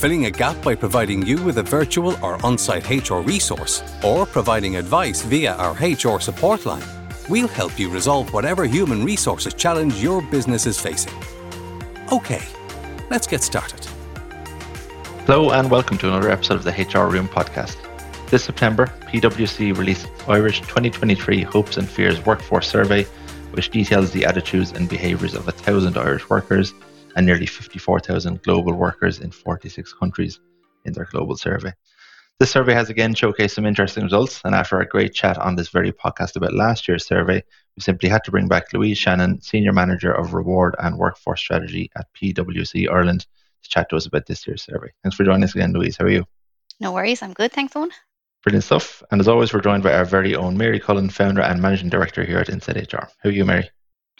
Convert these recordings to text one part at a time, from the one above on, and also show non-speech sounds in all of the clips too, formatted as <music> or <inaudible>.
filling a gap by providing you with a virtual or on site HR resource, or providing advice via our HR support line, we'll help you resolve whatever human resources challenge your business is facing. Okay, let's get started. Hello, and welcome to another episode of the HR Room podcast. This September, PwC released Irish 2023 Hopes and Fears Workforce Survey, which details the attitudes and behaviours of a thousand Irish workers and nearly 54,000 global workers in 46 countries in their global survey. This survey has again showcased some interesting results, and after a great chat on this very podcast about last year's survey, we simply had to bring back Louise Shannon, Senior Manager of Reward and Workforce Strategy at PwC Ireland, to chat to us about this year's survey. Thanks for joining us again, Louise. How are you? No worries. I'm good. Thanks, Owen. Brilliant stuff. And as always, we're joined by our very own Mary Cullen, founder and managing director here at Insight HR. How are you, Mary?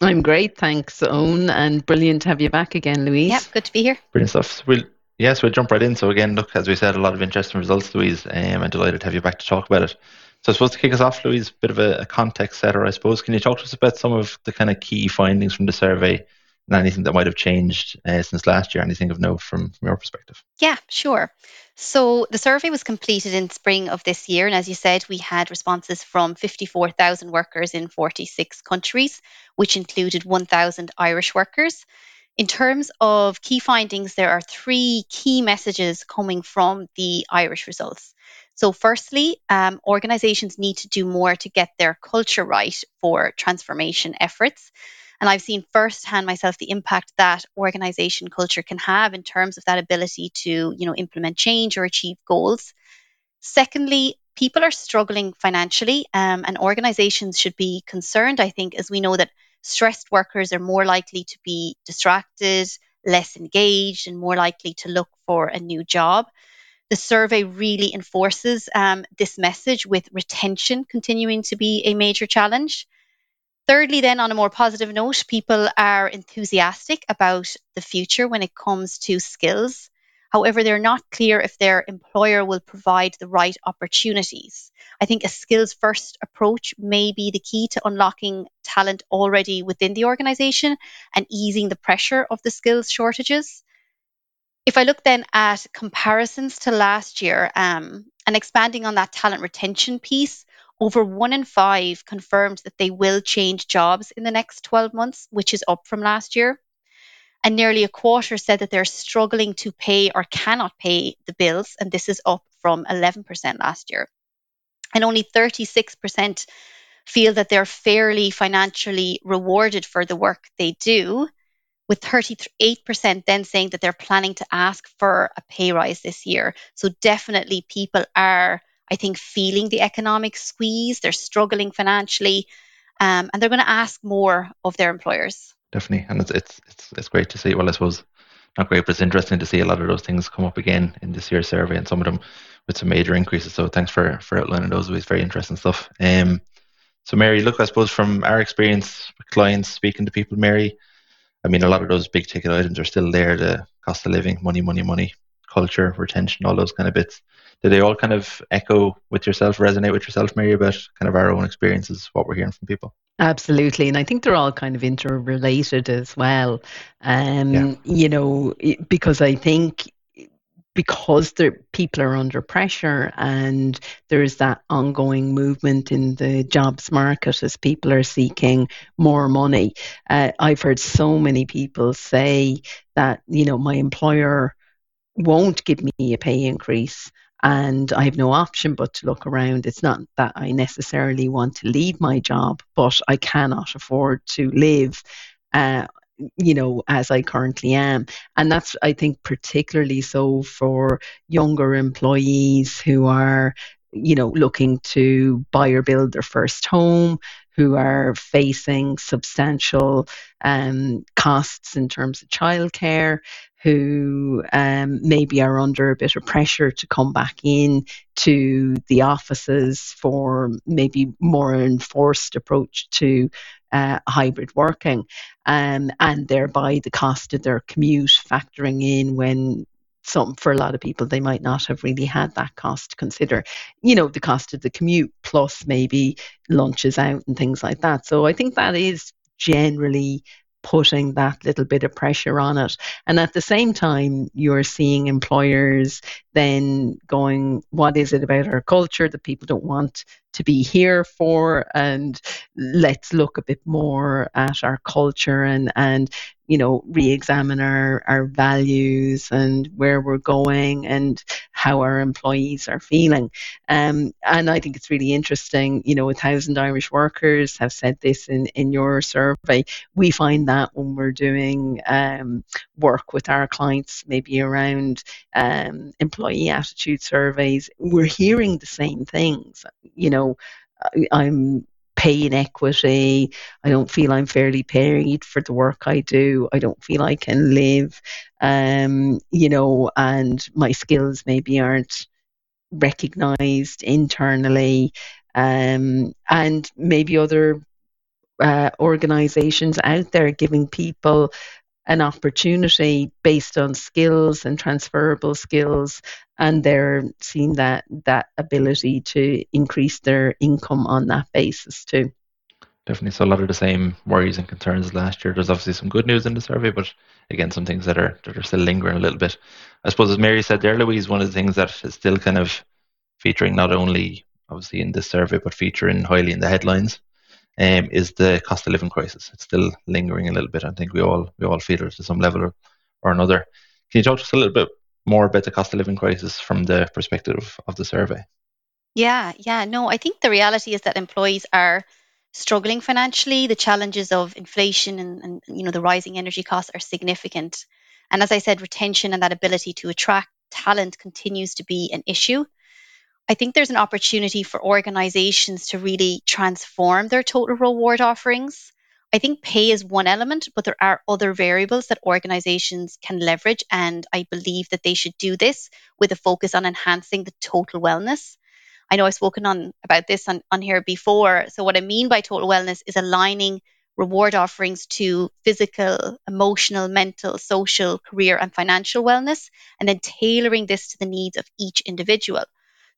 I'm great, thanks, Owen, and brilliant to have you back again, Louise. Yep, good to be here. Brilliant stuff. We'll yes, we'll jump right in. So again, look, as we said, a lot of interesting results, Louise. Um, I'm delighted to have you back to talk about it. So I suppose to kick us off, Louise, a bit of a, a context setter, I suppose. Can you talk to us about some of the kind of key findings from the survey and anything that might have changed uh, since last year? Anything of note from, from your perspective? Yeah, sure. So the survey was completed in spring of this year, and as you said, we had responses from 54,000 workers in 46 countries, which included 1,000 Irish workers. In terms of key findings, there are three key messages coming from the Irish results. So, firstly, um, organizations need to do more to get their culture right for transformation efforts. And I've seen firsthand myself the impact that organization culture can have in terms of that ability to, you know, implement change or achieve goals. Secondly, people are struggling financially, um, and organizations should be concerned, I think, as we know that stressed workers are more likely to be distracted, less engaged, and more likely to look for a new job. The survey really enforces um, this message with retention continuing to be a major challenge. Thirdly, then, on a more positive note, people are enthusiastic about the future when it comes to skills. However, they're not clear if their employer will provide the right opportunities. I think a skills first approach may be the key to unlocking talent already within the organization and easing the pressure of the skills shortages. If I look then at comparisons to last year um, and expanding on that talent retention piece, over one in five confirmed that they will change jobs in the next 12 months, which is up from last year. And nearly a quarter said that they're struggling to pay or cannot pay the bills, and this is up from 11% last year. And only 36% feel that they're fairly financially rewarded for the work they do, with 38% then saying that they're planning to ask for a pay rise this year. So definitely people are I think, feeling the economic squeeze. They're struggling financially, um, and they're going to ask more of their employers. Definitely, and it's, it's it's it's great to see. Well, I suppose not great, but it's interesting to see a lot of those things come up again in this year's survey, and some of them with some major increases. So thanks for for outlining those. It was very interesting stuff. Um, so Mary, look, I suppose from our experience with clients speaking to people, Mary, I mean, a lot of those big ticket items are still there: the cost of living, money, money, money, culture, retention, all those kind of bits do they all kind of echo with yourself, resonate with yourself, Mary, about kind of our own experiences, what we're hearing from people? Absolutely. And I think they're all kind of interrelated as well. Um, yeah. You know, because I think because the people are under pressure and there's that ongoing movement in the jobs market as people are seeking more money. Uh, I've heard so many people say that, you know, my employer won't give me a pay increase and I have no option but to look around. It's not that I necessarily want to leave my job, but I cannot afford to live. Uh, you know, as I currently am. And that's, I think, particularly so for younger employees who are, you know, looking to buy or build their first home, who are facing substantial um, costs in terms of childcare, who um, maybe are under a bit of pressure to come back in to the offices for maybe more enforced approach to uh, hybrid working, um, and thereby the cost of their commute factoring in when some for a lot of people they might not have really had that cost to consider. You know the cost of the commute plus maybe lunches out and things like that. So i think that is generally putting that little bit of pressure on it. And at the same time, you're seeing employers then going, what is it about our culture that people don't want to be here for? And let's look a bit more at our culture and, and you know, re-examine our, our values and where we're going and how our employees are feeling. Um, and I think it's really interesting, you know, a thousand Irish workers have said this in, in your survey. We find that when we're doing um, work with our clients, maybe around um, employee attitude surveys, we're hearing the same things. You know, I'm pay inequity. I don't feel I'm fairly paid for the work I do. I don't feel I can live, um, you know, and my skills maybe aren't recognized internally. Um, and maybe other uh, organizations out there giving people an opportunity based on skills and transferable skills and they're seeing that that ability to increase their income on that basis too. Definitely. So a lot of the same worries and concerns as last year. There's obviously some good news in the survey but again some things that are that are still lingering a little bit. I suppose as mary said there louise one of the things that is still kind of featuring not only obviously in this survey but featuring highly in the headlines um, is the cost of living crisis. It's still lingering a little bit. I think we all we all feel it to some level or, or another. Can you talk to us a little bit more about the cost of living crisis from the perspective of the survey? Yeah, yeah. No, I think the reality is that employees are struggling financially. The challenges of inflation and, and you know the rising energy costs are significant. And as I said, retention and that ability to attract talent continues to be an issue. I think there's an opportunity for organizations to really transform their total reward offerings. I think pay is one element, but there are other variables that organizations can leverage. And I believe that they should do this with a focus on enhancing the total wellness. I know I've spoken on about this on, on here before. So what I mean by total wellness is aligning reward offerings to physical, emotional, mental, social, career, and financial wellness, and then tailoring this to the needs of each individual.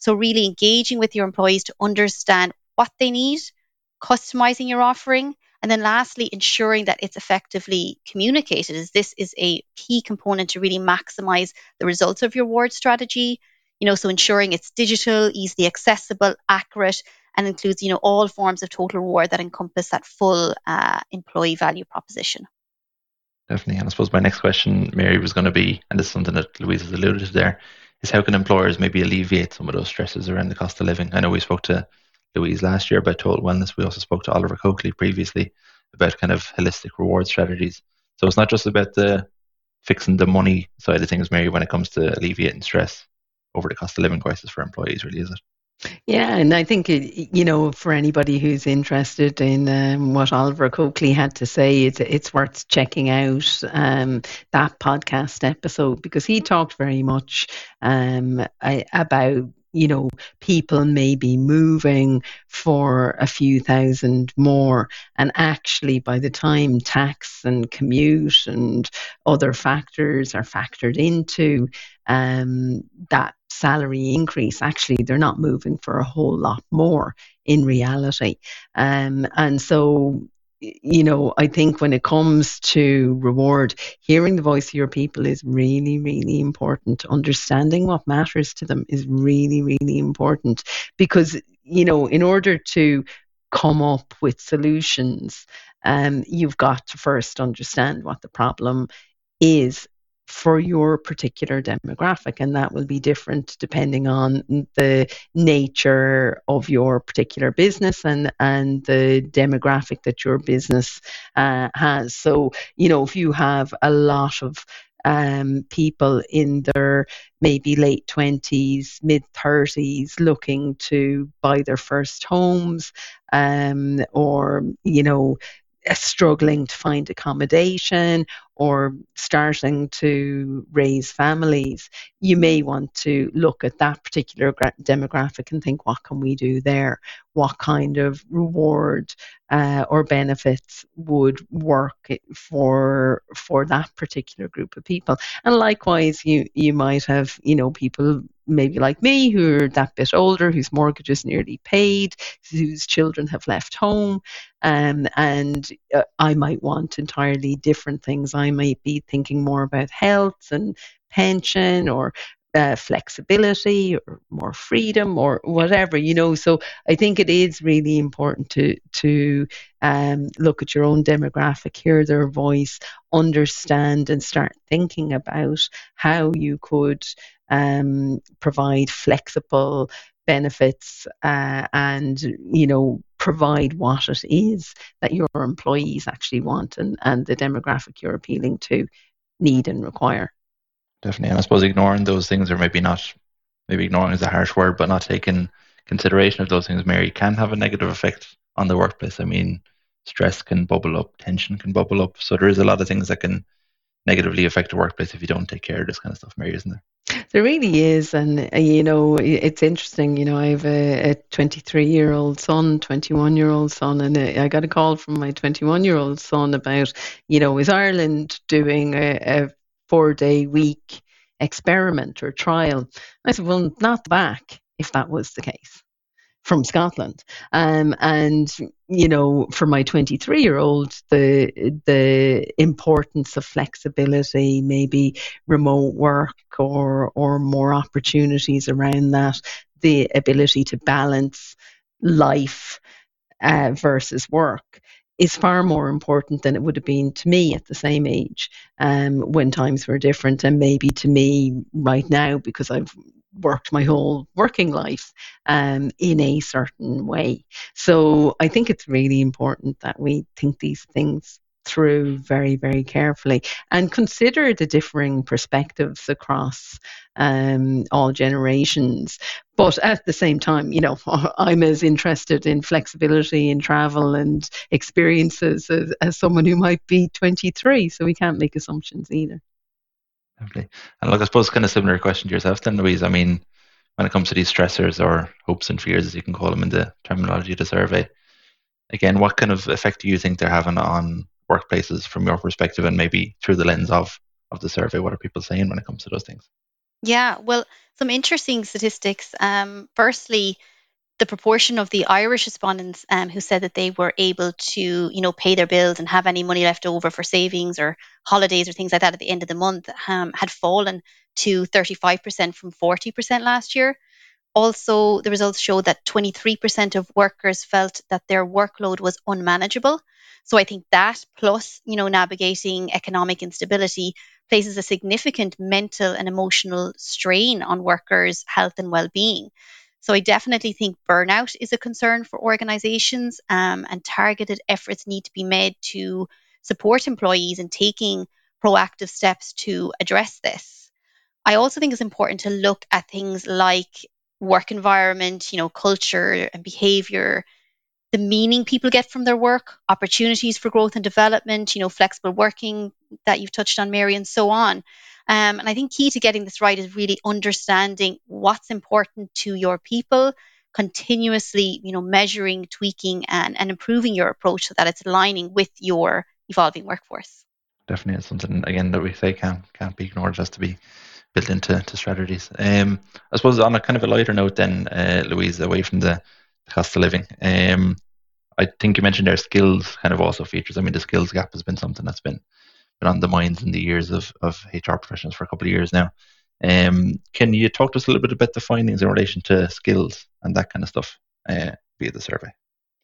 So, really engaging with your employees to understand what they need, customizing your offering, and then lastly, ensuring that it's effectively communicated, as this is a key component to really maximize the results of your reward strategy. You know, so ensuring it's digital, easily accessible, accurate, and includes, you know, all forms of total reward that encompass that full uh, employee value proposition. Definitely. And I suppose my next question, Mary, was going to be, and this is something that Louise has alluded to there, is how can employers maybe alleviate some of those stresses around the cost of living? I know we spoke to Louise last year about total wellness. We also spoke to Oliver Coakley previously about kind of holistic reward strategies. So it's not just about the fixing the money side of things, Mary, when it comes to alleviating stress over the cost of living crisis for employees, really, is it? Yeah, and I think you know for anybody who's interested in um, what Oliver Coakley had to say, it's it's worth checking out um, that podcast episode because he talked very much um, about you know people maybe moving for a few thousand more and actually by the time tax and commute and other factors are factored into um, that salary increase, actually they're not moving for a whole lot more in reality. Um, and so, you know, I think when it comes to reward, hearing the voice of your people is really, really important. Understanding what matters to them is really, really important because, you know, in order to come up with solutions, um, you've got to first understand what the problem is for your particular demographic and that will be different depending on the nature of your particular business and and the demographic that your business uh, has. So you know if you have a lot of um, people in their maybe late 20s, mid 30s looking to buy their first homes um, or, you know, struggling to find accommodation or starting to raise families, you may want to look at that particular demographic and think, what can we do there? What kind of reward uh, or benefits would work for for that particular group of people? And likewise, you you might have you know people maybe like me who are that bit older, whose mortgage is nearly paid, whose children have left home, um, and uh, I might want entirely different things. I might be thinking more about health and pension or uh, flexibility or more freedom or whatever you know? So i think it is really important to to um, look at your own demographic hear their voice understand and start thinking about how you could um, provide flexible benefits uh, and you know provide what it is that your employees actually want and, and the demographic you're appealing to need and require definitely and i suppose ignoring those things or maybe not maybe ignoring is a harsh word but not taking consideration of those things mary can have a negative effect on the workplace i mean stress can bubble up tension can bubble up so there is a lot of things that can negatively affect the workplace if you don't take care of this kind of stuff mary isn't there there really is, and uh, you know, it's interesting. You know, I have a 23 year old son, 21 year old son, and uh, I got a call from my 21 year old son about, you know, is Ireland doing a, a four day week experiment or trial? I said, well, not back if that was the case from Scotland. Um, and you know, for my 23 year old, the the importance of flexibility, maybe remote work or or more opportunities around that, the ability to balance life uh, versus work is far more important than it would have been to me at the same age um, when times were different, and maybe to me right now because I've worked my whole working life um, in a certain way. So I think it's really important that we think these things through very, very carefully and consider the differing perspectives across um, all generations. But at the same time, you know, <laughs> I'm as interested in flexibility in travel and experiences as, as someone who might be 23. So we can't make assumptions either. Definitely. And look, I suppose kind of similar question to yourself then, Louise. I mean, when it comes to these stressors or hopes and fears, as you can call them in the terminology of the survey, again, what kind of effect do you think they're having on workplaces from your perspective and maybe through the lens of, of the survey? What are people saying when it comes to those things? Yeah, well, some interesting statistics. Um, firstly, the proportion of the Irish respondents um, who said that they were able to, you know, pay their bills and have any money left over for savings or holidays or things like that at the end of the month um, had fallen to 35% from 40% last year. Also, the results show that 23% of workers felt that their workload was unmanageable. So I think that plus, you know, navigating economic instability places a significant mental and emotional strain on workers' health and well-being. So I definitely think burnout is a concern for organizations um, and targeted efforts need to be made to support employees in taking proactive steps to address this. I also think it's important to look at things like work environment, you know, culture and behavior, the meaning people get from their work, opportunities for growth and development, you know, flexible working that you've touched on, Mary, and so on. Um, and I think key to getting this right is really understanding what's important to your people, continuously, you know, measuring, tweaking, and, and improving your approach so that it's aligning with your evolving workforce. Definitely, it's something again that we say can't can't be ignored. Just to be built into to strategies. Um, I suppose on a kind of a lighter note, then uh, Louise, away from the cost of living. Um, I think you mentioned their skills kind of also features. I mean, the skills gap has been something that's been been on the minds in the years of, of HR professionals for a couple of years now. Um, can you talk to us a little bit about the findings in relation to skills and that kind of stuff uh, via the survey?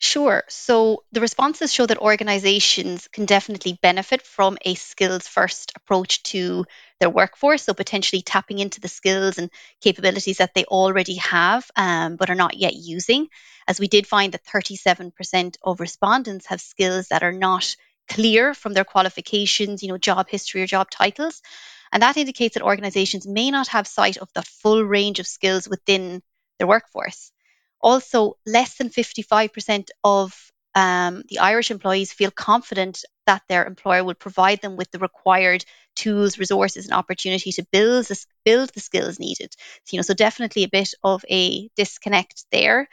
Sure. So the responses show that organizations can definitely benefit from a skills first approach to their workforce. So potentially tapping into the skills and capabilities that they already have, um, but are not yet using. As we did find that 37% of respondents have skills that are not clear from their qualifications, you know, job history or job titles. And that indicates that organizations may not have sight of the full range of skills within their workforce. Also, less than 55% of um, the Irish employees feel confident that their employer will provide them with the required tools, resources, and opportunity to build the, build the skills needed. So, you know, so definitely a bit of a disconnect there.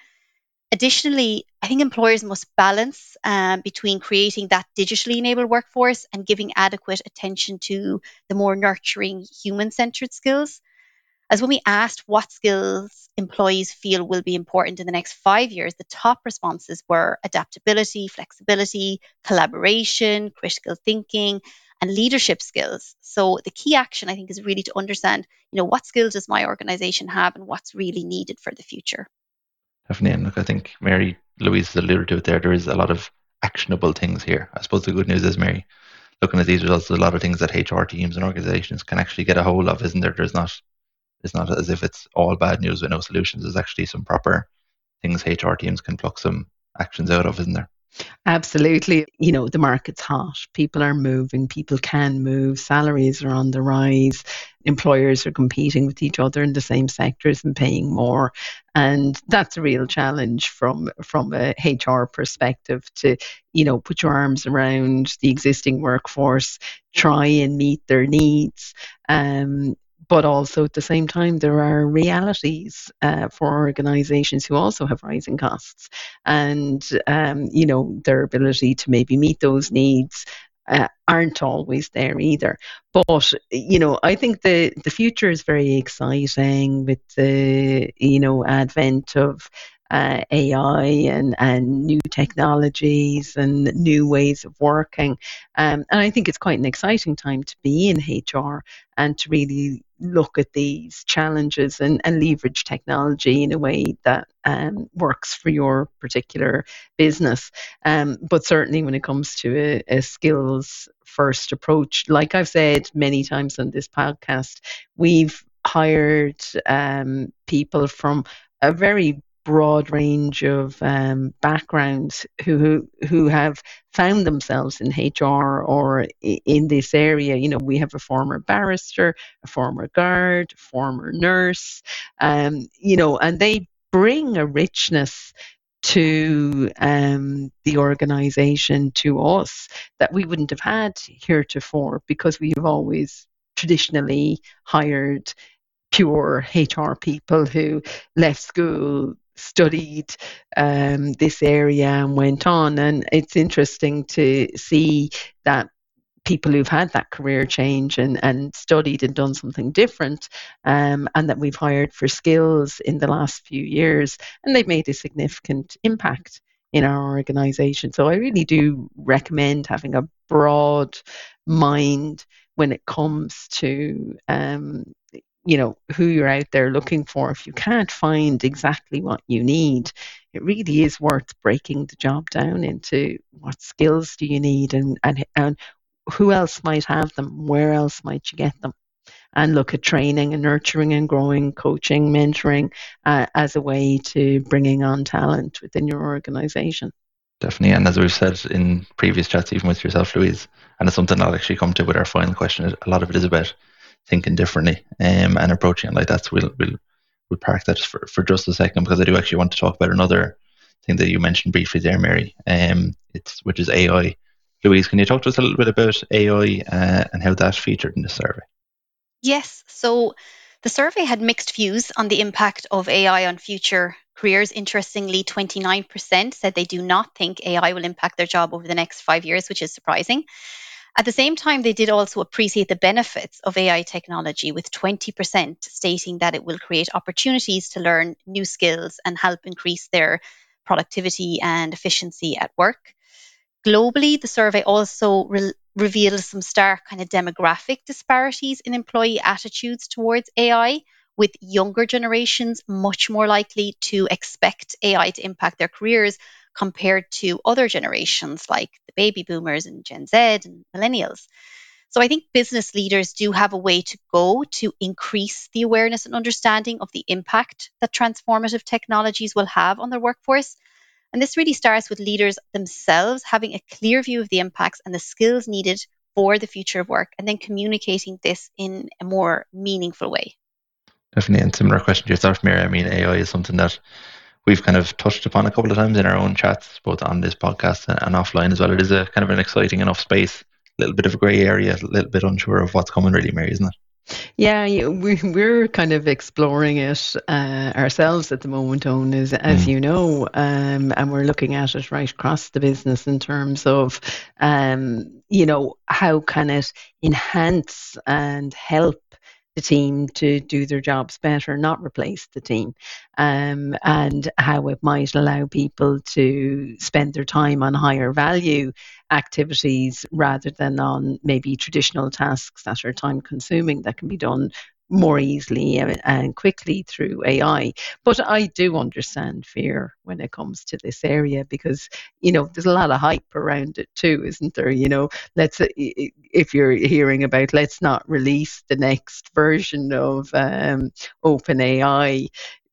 Additionally, I think employers must balance um, between creating that digitally enabled workforce and giving adequate attention to the more nurturing human centered skills. As when we asked what skills employees feel will be important in the next five years, the top responses were adaptability, flexibility, collaboration, critical thinking, and leadership skills. So the key action, I think, is really to understand, you know, what skills does my organization have and what's really needed for the future. Definitely. And look, I think Mary Louise alluded to it there. There is a lot of actionable things here. I suppose the good news is, Mary, looking at these results, there's a lot of things that HR teams and organizations can actually get a hold of, isn't there? There's not it's not as if it's all bad news with no solutions. There's actually some proper things HR teams can pluck some actions out of, isn't there? Absolutely. You know, the market's hot. People are moving. People can move. Salaries are on the rise. Employers are competing with each other in the same sectors and paying more. And that's a real challenge from from a HR perspective to, you know, put your arms around the existing workforce, try and meet their needs. Um, but also at the same time, there are realities uh, for organizations who also have rising costs and, um, you know, their ability to maybe meet those needs uh, aren't always there either. But you know, I think the the future is very exciting with the you know advent of uh, AI and, and new technologies and new ways of working. Um, and I think it's quite an exciting time to be in HR and to really look at these challenges and, and leverage technology in a way that um, works for your particular business. Um, but certainly when it comes to a, a skills first approach, like I've said many times on this podcast, we've hired um, people from a very broad range of um, backgrounds who, who who have found themselves in HR or in this area. You know, we have a former barrister, a former guard, former nurse, um, you know, and they bring a richness to um, the organization, to us, that we wouldn't have had heretofore because we have always traditionally hired pure HR people who left school studied um, this area and went on. And it's interesting to see that people who've had that career change and, and studied and done something different, um, and that we've hired for skills in the last few years, and they've made a significant impact in our organization. So I really do recommend having a broad mind when it comes to um, you know who you're out there looking for. If you can't find exactly what you need it really is worth breaking the job down into what skills do you need and and, and who else might have them where else might you get them? And look at training and nurturing and growing coaching mentoring uh, as a way to bringing on talent within your organization. Definitely and as we've said in previous chats even with yourself louise and it's something i'll actually come to with our final question a lot of it is about thinking differently um, and approaching it like that. So we'll, we'll, we'll park that for, for just a second because I do actually want to talk about another thing that you mentioned briefly there, Mary, um, it's, which is AI. Louise, can you talk to us a little bit about AI uh, and how that featured in the survey? Yes. So the survey had mixed views on the impact of AI on future careers. Interestingly, 29% said they do not think AI will impact their job over the next five years, which is surprising. At the same time, they did also appreciate the benefits of AI technology, with 20% stating that it will create opportunities to learn new skills and help increase their productivity and efficiency at work. Globally, the survey also re- revealed some stark kind of demographic disparities in employee attitudes towards AI, with younger generations much more likely to expect AI to impact their careers compared to other generations like the baby boomers and Gen Z and millennials. So I think business leaders do have a way to go to increase the awareness and understanding of the impact that transformative technologies will have on their workforce. And this really starts with leaders themselves having a clear view of the impacts and the skills needed for the future of work and then communicating this in a more meaningful way. Definitely. And similar question to yourself, Mary. I mean, AI is something that we've kind of touched upon a couple of times in our own chats, both on this podcast and, and offline as well. It is a kind of an exciting enough space, a little bit of a grey area, a little bit unsure of what's coming, really, Mary, isn't it? Yeah, we, we're kind of exploring it uh, ourselves at the moment, Owen, as, as mm. you know, um, and we're looking at it right across the business in terms of, um, you know, how can it enhance and help the team to do their jobs better, not replace the team, um, and how it might allow people to spend their time on higher value activities rather than on maybe traditional tasks that are time consuming that can be done more easily uh, and quickly through AI. But I do understand fear when it comes to this area because, you know, there's a lot of hype around it too, isn't there? You know, let's, uh, if you're hearing about, let's not release the next version of um, OpenAI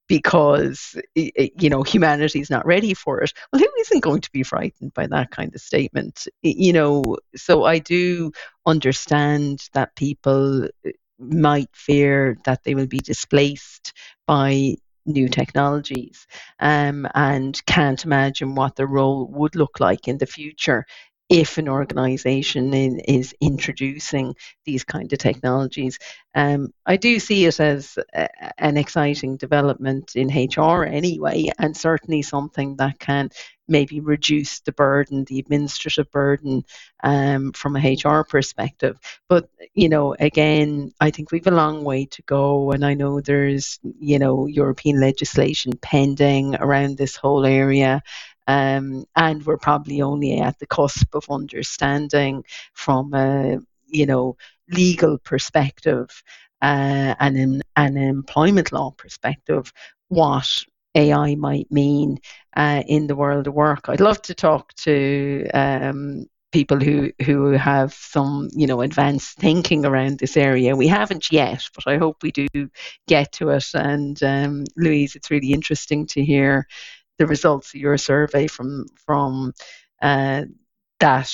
because you know humanity is not ready for it well who isn't going to be frightened by that kind of statement you know so i do understand that people uh, might fear that they will be displaced by new technologies um, and can't imagine what their role would look like in the future if an organization in, is introducing these kind of technologies. Um, I do see it as a, an exciting development in HR anyway, and certainly something that can maybe reduce the burden, the administrative burden um, from a HR perspective. But, you know, again, I think we've a long way to go. And I know there's, you know, European legislation pending around this whole area. Um, and we're probably only at the cusp of understanding from a you know legal perspective uh, and in an employment law perspective what AI might mean uh, in the world of work. I'd love to talk to um, people who who have some you know advanced thinking around this area. We haven't yet, but I hope we do get to it. And um, Louise, it's really interesting to hear the results of your survey from from uh, that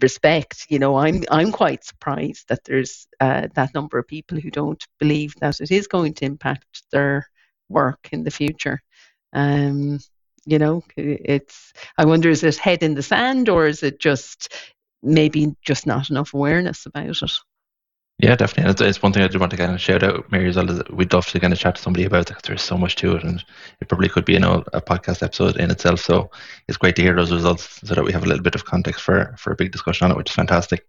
respect. You know, I'm I'm quite surprised that there's uh, that number of people who don't believe that it is going to impact their work in the future. Um, you know, it's I wonder is it head in the sand or is it just maybe just not enough awareness about it? Yeah, definitely. It's, it's, one thing I do want to kind of shout out, Mary, as well. Is we'd love to kind of chat to somebody about it because there's so much to it, and it probably could be you know, a podcast episode in itself. So it's great to hear those results so that we have a little bit of context for for a big discussion on it, which is fantastic.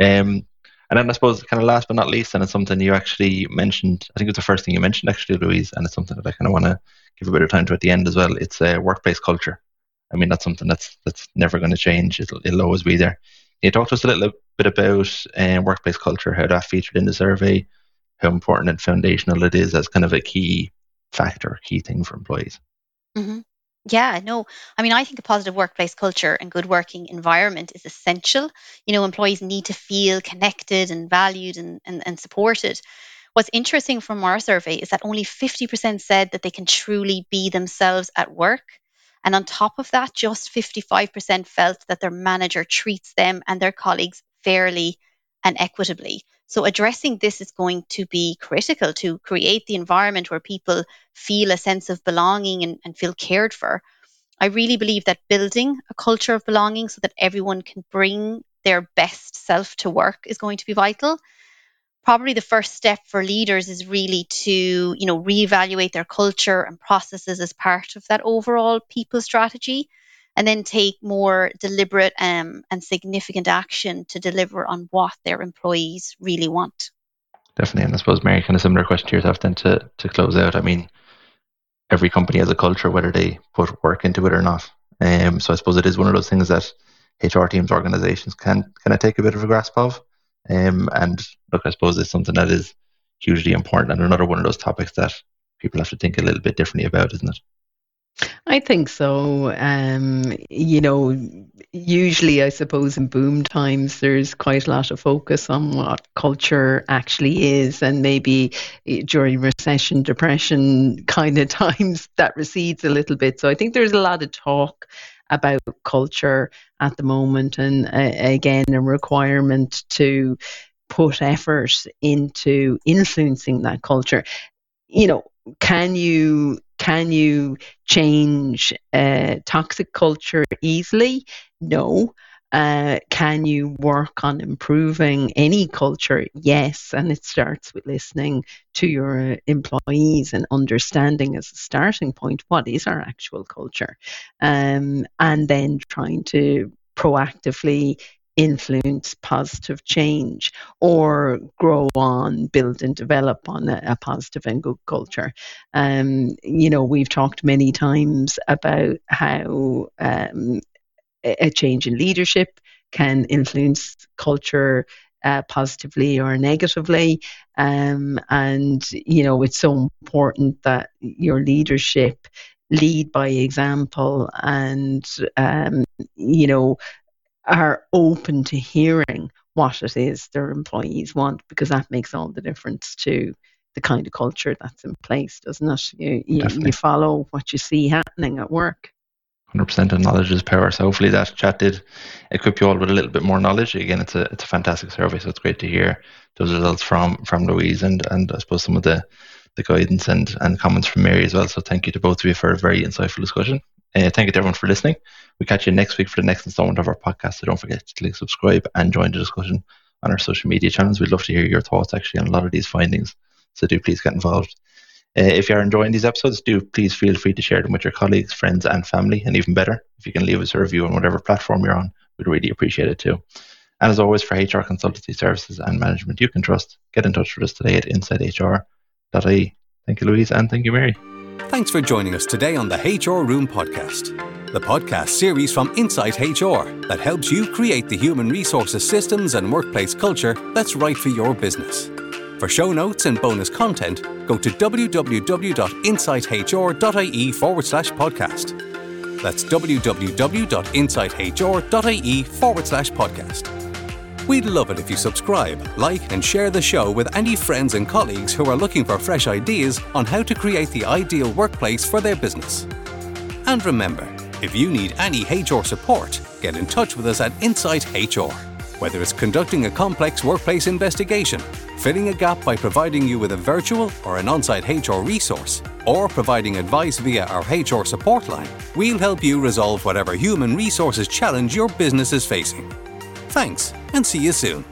Um, and then I suppose, kind of last but not least, and it's something you actually mentioned. I think it's the first thing you mentioned, actually, Louise, and it's something that I kind of want to give a bit of time to at the end as well. It's a uh, workplace culture. I mean, that's something that's that's never going to change. It'll, it'll always be there. Can you talk to us a little bit about um, workplace culture, how that featured in the survey, how important and foundational it is as kind of a key factor, key thing for employees? Mm-hmm. Yeah, no. I mean, I think a positive workplace culture and good working environment is essential. You know, employees need to feel connected and valued and, and, and supported. What's interesting from our survey is that only 50% said that they can truly be themselves at work. And on top of that, just 55% felt that their manager treats them and their colleagues fairly and equitably. So, addressing this is going to be critical to create the environment where people feel a sense of belonging and, and feel cared for. I really believe that building a culture of belonging so that everyone can bring their best self to work is going to be vital probably the first step for leaders is really to you know reevaluate their culture and processes as part of that overall people strategy and then take more deliberate um, and significant action to deliver on what their employees really want. Definitely and i suppose mary kind of similar question to yourself then to, to close out. I mean every company has a culture whether they put work into it or not. Um, so i suppose it is one of those things that hr teams organizations can kind of take a bit of a grasp of. Um, and look, I suppose it's something that is hugely important and another one of those topics that people have to think a little bit differently about, isn't it? I think so. Um, you know, usually, I suppose, in boom times, there's quite a lot of focus on what culture actually is, and maybe eh, during recession, depression <laughs> kind of times, that recedes a little bit. So I think there's a lot of talk about culture at the moment, and uh, again, a requirement to put effort into influencing that culture. You know, can you can you change a toxic culture easily? No. Uh, can you work on improving any culture? Yes. And it starts with listening to your employees and understanding as a starting point what is our actual culture. Um, and then trying to proactively influence positive change or grow on, build and develop on a, a positive and good culture. Um, you know, we've talked many times about how um, a change in leadership can influence culture uh, positively or negatively. Um, and, you know, it's so important that your leadership lead by example and, um, you know, are open to hearing what it is their employees want because that makes all the difference to the kind of culture that's in place, doesn't it? You, you, you follow what you see happening at work. 100% of knowledge is power. So hopefully that chat did equip you all with a little bit more knowledge. Again, it's a it's a fantastic survey, so it's great to hear those results from from Louise and and I suppose some of the the guidance and and comments from Mary as well. So thank you to both of you for a very insightful discussion. Uh, thank you to everyone for listening. We catch you next week for the next installment of our podcast. So don't forget to click subscribe and join the discussion on our social media channels. We'd love to hear your thoughts actually on a lot of these findings. So do please get involved. Uh, if you're enjoying these episodes, do please feel free to share them with your colleagues, friends, and family. And even better, if you can leave us a review on whatever platform you're on, we'd really appreciate it too. And as always, for HR consultancy services and management you can trust, get in touch with us today at insighthr.ie. Thank you, Louise, and thank you, Mary. Thanks for joining us today on the HR Room podcast, the podcast series from Insight HR that helps you create the human resources systems and workplace culture that's right for your business. For show notes and bonus content, go to www.insighthr.ie forward slash podcast. That's www.insighthr.ie forward slash podcast. We'd love it if you subscribe, like, and share the show with any friends and colleagues who are looking for fresh ideas on how to create the ideal workplace for their business. And remember, if you need any HR support, get in touch with us at Insight HR. Whether it's conducting a complex workplace investigation, filling a gap by providing you with a virtual or an on site HR resource, or providing advice via our HR support line, we'll help you resolve whatever human resources challenge your business is facing. Thanks, and see you soon.